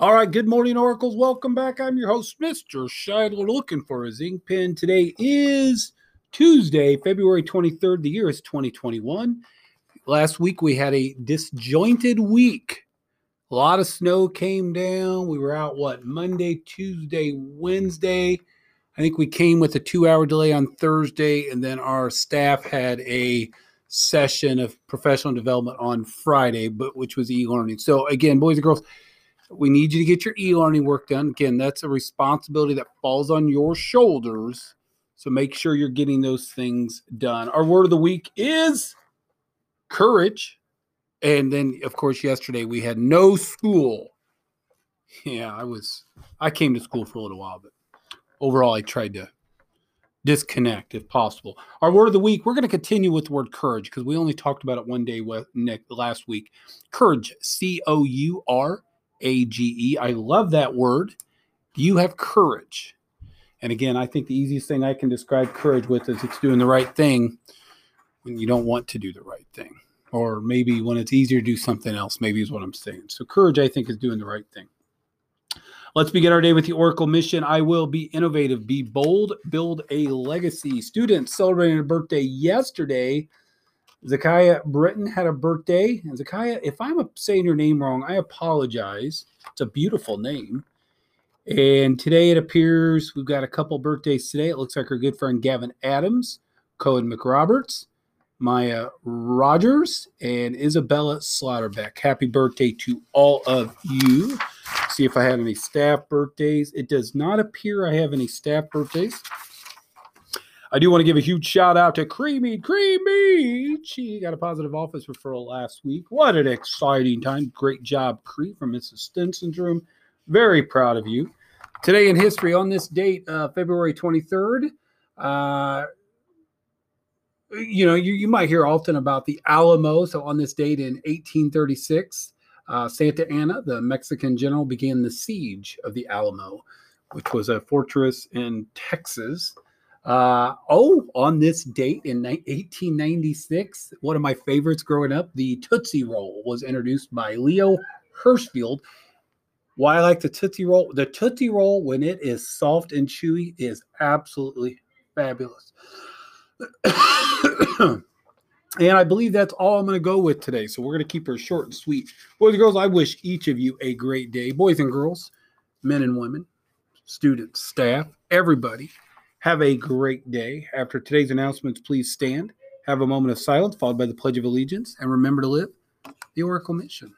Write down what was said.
All right, good morning, Oracles. Welcome back. I'm your host, Mr. Scheidler, looking for his ink pen. Today is Tuesday, February 23rd. The year is 2021. Last week we had a disjointed week. A lot of snow came down. We were out, what, Monday, Tuesday, Wednesday. I think we came with a two hour delay on Thursday, and then our staff had a session of professional development on Friday, but which was e-learning. So again, boys and girls, we need you to get your e-learning work done. Again, that's a responsibility that falls on your shoulders. So make sure you're getting those things done. Our word of the week is courage. And then of course yesterday we had no school. Yeah, I was I came to school for a little while, but overall I tried to disconnect if possible. Our word of the week, we're going to continue with the word courage because we only talked about it one day with Nick last week. Courage, C O U R A G E. I love that word. You have courage. And again, I think the easiest thing I can describe courage with is it's doing the right thing when you don't want to do the right thing. Or maybe when it's easier to do something else, maybe is what I'm saying. So, courage, I think, is doing the right thing. Let's begin our day with the Oracle mission. I will be innovative, be bold, build a legacy. Students celebrating a birthday yesterday. Zakiah Britton had a birthday. And if I'm saying your name wrong, I apologize. It's a beautiful name. And today it appears we've got a couple birthdays today. It looks like our good friend Gavin Adams, Cohen McRoberts, Maya Rogers, and Isabella Slaughterbeck. Happy birthday to all of you. See if I have any staff birthdays. It does not appear I have any staff birthdays. I do want to give a huge shout out to Creamy Creamy. She got a positive office referral last week. What an exciting time. Great job, Cree, from Mrs. Stinson's room. Very proud of you. Today in history, on this date, uh, February 23rd, uh, you know, you, you might hear often about the Alamo. So on this date in 1836, uh, Santa Anna, the Mexican general, began the siege of the Alamo, which was a fortress in Texas. Uh, oh, on this date in 1896, one of my favorites growing up, the Tootsie Roll was introduced by Leo Hirschfeld why I like the Tootsie Roll. The Tootsie Roll, when it is soft and chewy, is absolutely fabulous. and I believe that's all I'm going to go with today. So we're going to keep her short and sweet. Boys and girls, I wish each of you a great day. Boys and girls, men and women, students, staff, everybody, have a great day. After today's announcements, please stand, have a moment of silence, followed by the Pledge of Allegiance, and remember to live the Oracle mission.